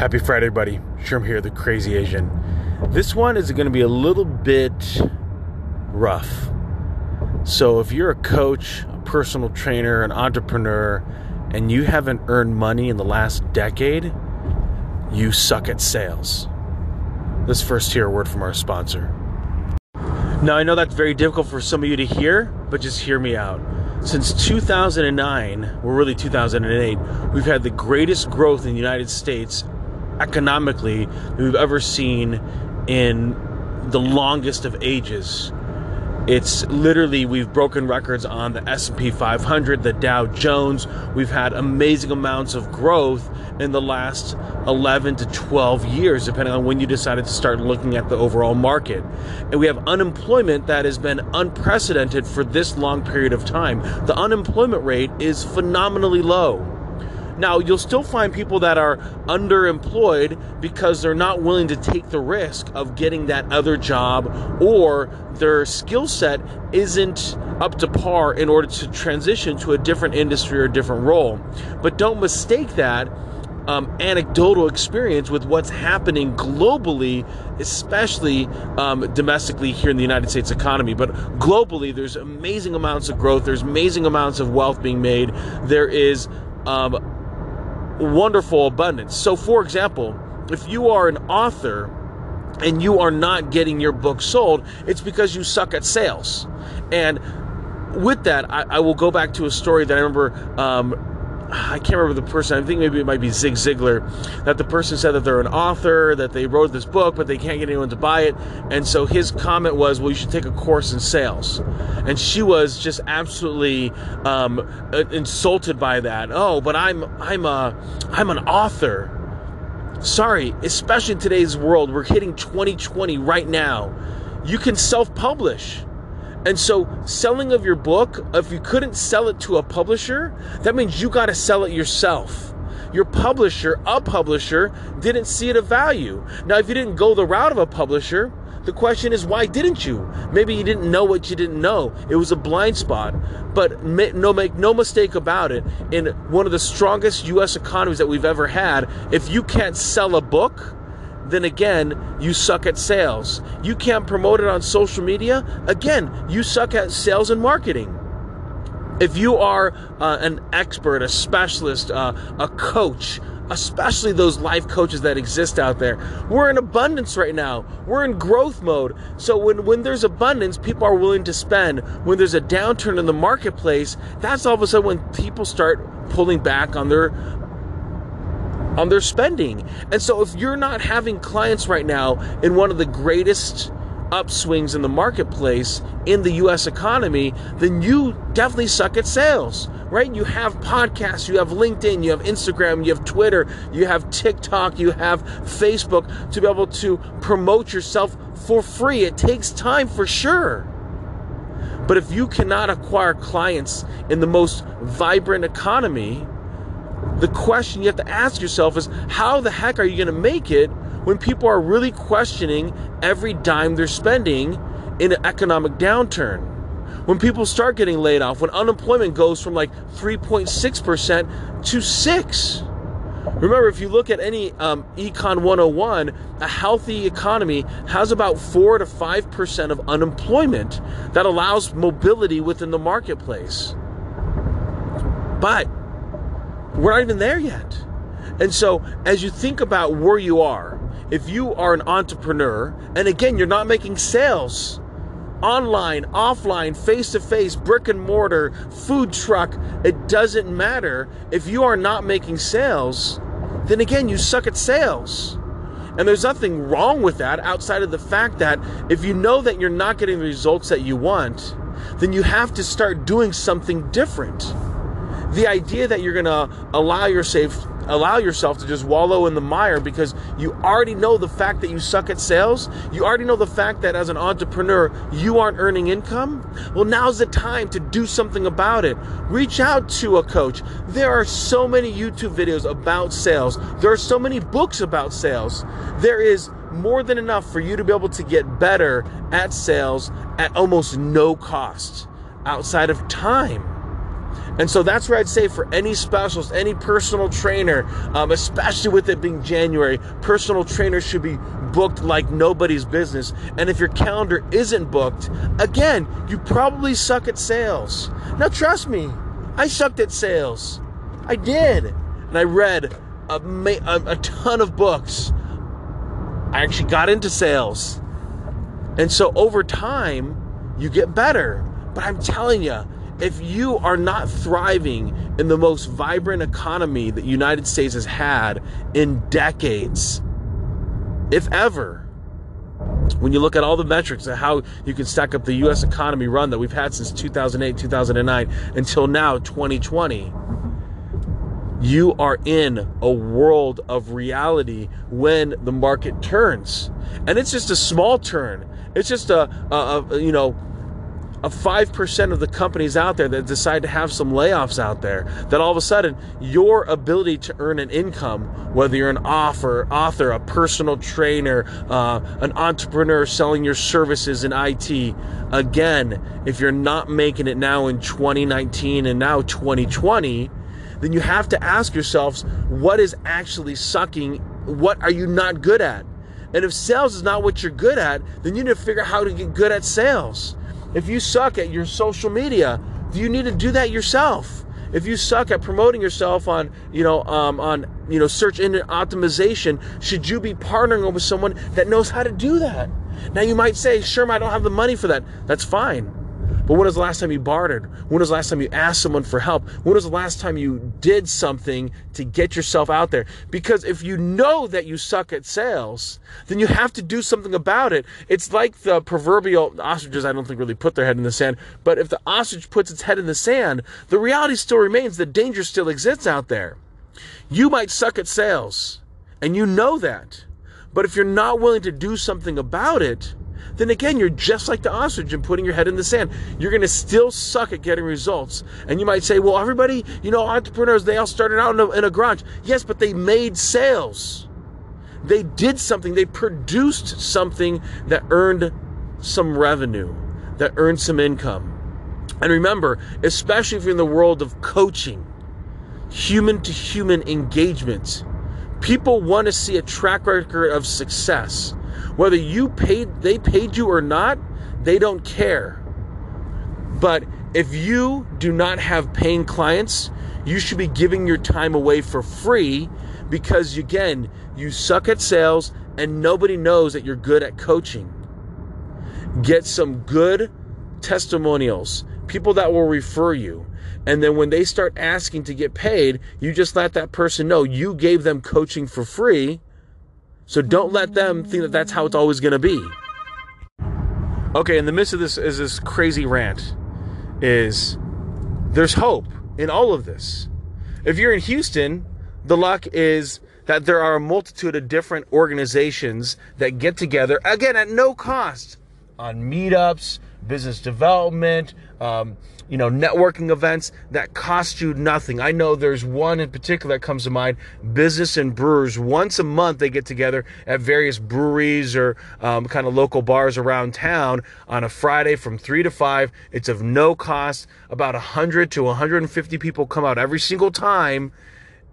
Happy Friday, buddy. Sherm here, the crazy Asian. This one is going to be a little bit rough. So, if you're a coach, a personal trainer, an entrepreneur, and you haven't earned money in the last decade, you suck at sales. Let's first hear a word from our sponsor. Now, I know that's very difficult for some of you to hear, but just hear me out. Since 2009, well, really 2008, we've had the greatest growth in the United States economically we've ever seen in the longest of ages. It's literally we've broken records on the S&P 500, the Dow Jones. We've had amazing amounts of growth in the last 11 to 12 years depending on when you decided to start looking at the overall market. And we have unemployment that has been unprecedented for this long period of time. The unemployment rate is phenomenally low. Now, you'll still find people that are underemployed because they're not willing to take the risk of getting that other job or their skill set isn't up to par in order to transition to a different industry or a different role. But don't mistake that um, anecdotal experience with what's happening globally, especially um, domestically here in the United States economy. But globally, there's amazing amounts of growth, there's amazing amounts of wealth being made. There is um, wonderful abundance. So, for example, if you are an author and you are not getting your book sold, it's because you suck at sales. And with that, I, I will go back to a story that I remember um, I can't remember the person. I think maybe it might be Zig Ziglar. That the person said that they're an author, that they wrote this book, but they can't get anyone to buy it. And so his comment was, "Well, you should take a course in sales." And she was just absolutely um, insulted by that. Oh, but I'm I'm a I'm an author. Sorry, especially in today's world, we're hitting 2020 right now. You can self-publish and so, selling of your book, if you couldn't sell it to a publisher, that means you got to sell it yourself. Your publisher, a publisher, didn't see it of value. Now, if you didn't go the route of a publisher, the question is, why didn't you? Maybe you didn't know what you didn't know. It was a blind spot. But no, make no mistake about it. In one of the strongest U.S. economies that we've ever had, if you can't sell a book, then again, you suck at sales. You can't promote it on social media, again, you suck at sales and marketing. If you are uh, an expert, a specialist, uh, a coach, especially those life coaches that exist out there. We're in abundance right now. We're in growth mode. So when, when there's abundance, people are willing to spend. When there's a downturn in the marketplace, that's all of a sudden when people start pulling back on their on their spending. And so if you're not having clients right now in one of the greatest upswings in the marketplace in the US economy, then you definitely suck at sales, right? You have podcasts, you have LinkedIn, you have Instagram, you have Twitter, you have TikTok, you have Facebook to be able to promote yourself for free. It takes time for sure. But if you cannot acquire clients in the most vibrant economy, the question you have to ask yourself is how the heck are you going to make it when people are really questioning every dime they're spending in an economic downturn? When people start getting laid off, when unemployment goes from like 3.6% to 6 Remember, if you look at any um, Econ 101, a healthy economy has about 4 to 5% of unemployment that allows mobility within the marketplace. But we're not even there yet. And so, as you think about where you are, if you are an entrepreneur, and again, you're not making sales, online, offline, face to face, brick and mortar, food truck, it doesn't matter. If you are not making sales, then again, you suck at sales. And there's nothing wrong with that outside of the fact that if you know that you're not getting the results that you want, then you have to start doing something different the idea that you're gonna allow yourself allow yourself to just wallow in the mire because you already know the fact that you suck at sales. You already know the fact that as an entrepreneur you aren't earning income. Well now's the time to do something about it. Reach out to a coach. There are so many youtube videos about sales. There are so many books about sales. There is more than enough for you to be able to get better at sales at almost no cost outside of time And so that's where I'd say for any specialist, any personal trainer, um, especially with it being January, personal trainers should be booked like nobody's business. And if your calendar isn't booked, again, you probably suck at sales. Now, trust me, I sucked at sales. I did. And I read a, a, a ton of books. I actually got into sales. And so over time, you get better. But I'm telling you, if you are not thriving in the most vibrant economy that United States has had in decades, if ever, when you look at all the metrics of how you can stack up the US economy run that we've had since 2008, 2009 until now 2020, you are in a world of reality when the market turns. And it's just a small turn. It's just a, a, a you know, of 5% of the companies out there that decide to have some layoffs out there that all of a sudden your ability to earn an income whether you're an author author a personal trainer uh, an entrepreneur selling your services in it again if you're not making it now in 2019 and now 2020 then you have to ask yourselves what is actually sucking what are you not good at? And if sales is not what you're good at then you need to figure out how to get good at sales if you suck at your social media, do you need to do that yourself. If you suck at promoting yourself on, you know, um, on, you know, search engine optimization, should you be partnering with someone that knows how to do that? Now you might say, sure, I don't have the money for that. That's fine. But when was the last time you bartered? When was the last time you asked someone for help? When was the last time you did something to get yourself out there? Because if you know that you suck at sales, then you have to do something about it. It's like the proverbial ostriches, I don't think really put their head in the sand, but if the ostrich puts its head in the sand, the reality still remains the danger still exists out there. You might suck at sales, and you know that. But if you're not willing to do something about it, then again, you're just like the ostrich and putting your head in the sand. You're going to still suck at getting results. And you might say, well, everybody, you know, entrepreneurs, they all started out in a, in a garage. Yes, but they made sales. They did something, they produced something that earned some revenue, that earned some income. And remember, especially if you're in the world of coaching, human to human engagement, people want to see a track record of success. Whether you paid they paid you or not, they don't care. But if you do not have paying clients, you should be giving your time away for free because again, you suck at sales and nobody knows that you're good at coaching. Get some good testimonials, people that will refer you. And then when they start asking to get paid, you just let that person know you gave them coaching for free so don't let them think that that's how it's always going to be. Okay, in the midst of this is this crazy rant is there's hope in all of this. If you're in Houston, the luck is that there are a multitude of different organizations that get together again at no cost on meetups, business development, um, you know, networking events that cost you nothing. I know there's one in particular that comes to mind business and brewers. Once a month, they get together at various breweries or um, kind of local bars around town on a Friday from 3 to 5. It's of no cost. About 100 to 150 people come out every single time.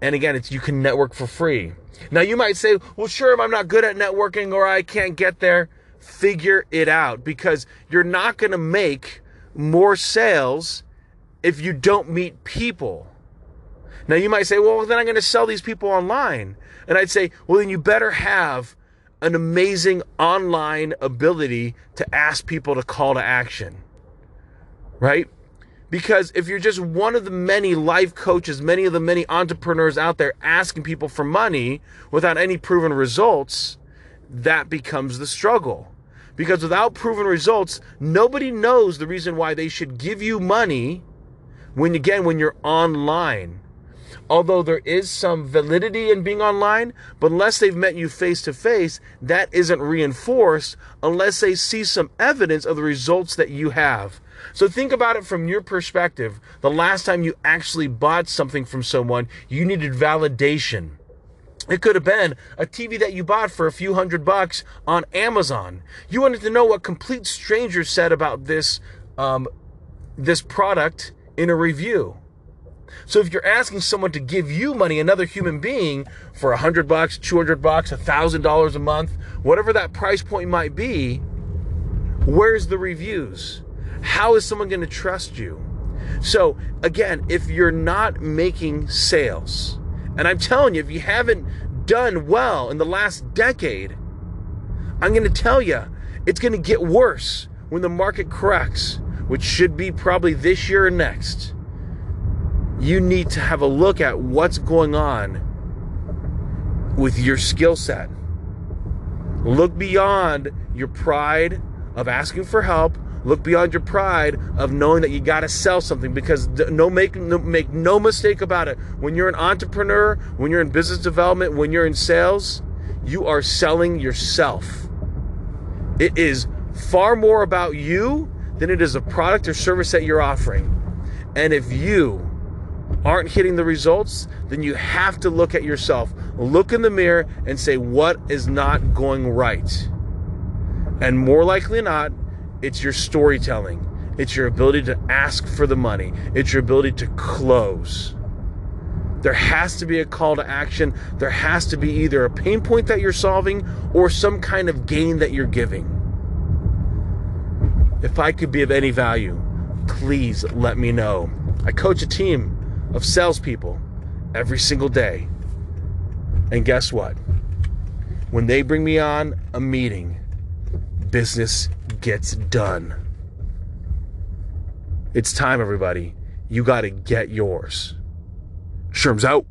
And again, it's you can network for free. Now you might say, well, sure, I'm not good at networking or I can't get there. Figure it out because you're not going to make more sales if you don't meet people. Now you might say, well, then I'm going to sell these people online. And I'd say, well, then you better have an amazing online ability to ask people to call to action. Right? Because if you're just one of the many life coaches, many of the many entrepreneurs out there asking people for money without any proven results, that becomes the struggle. Because without proven results, nobody knows the reason why they should give you money when again when you're online. Although there is some validity in being online, but unless they've met you face to face, that isn't reinforced unless they see some evidence of the results that you have. So think about it from your perspective. The last time you actually bought something from someone, you needed validation. It could have been a TV that you bought for a few hundred bucks on Amazon. You wanted to know what complete strangers said about this um, this product in a review. So if you're asking someone to give you money, another human being, for a hundred bucks, two hundred bucks, a thousand dollars a month, whatever that price point might be, where's the reviews? How is someone going to trust you? So again, if you're not making sales, and I'm telling you, if you haven't done well in the last decade, I'm going to tell you, it's going to get worse when the market corrects, which should be probably this year or next. You need to have a look at what's going on with your skill set. Look beyond your pride of asking for help. Look beyond your pride of knowing that you got to sell something because no make no, make no mistake about it. When you're an entrepreneur, when you're in business development, when you're in sales, you are selling yourself. It is far more about you than it is a product or service that you're offering. And if you aren't hitting the results, then you have to look at yourself. Look in the mirror and say, what is not going right? And more likely not, it's your storytelling. It's your ability to ask for the money. It's your ability to close. There has to be a call to action. There has to be either a pain point that you're solving or some kind of gain that you're giving. If I could be of any value, please let me know. I coach a team of salespeople every single day. And guess what? When they bring me on a meeting, business gets done. It's time, everybody. You got to get yours. Sherm's out.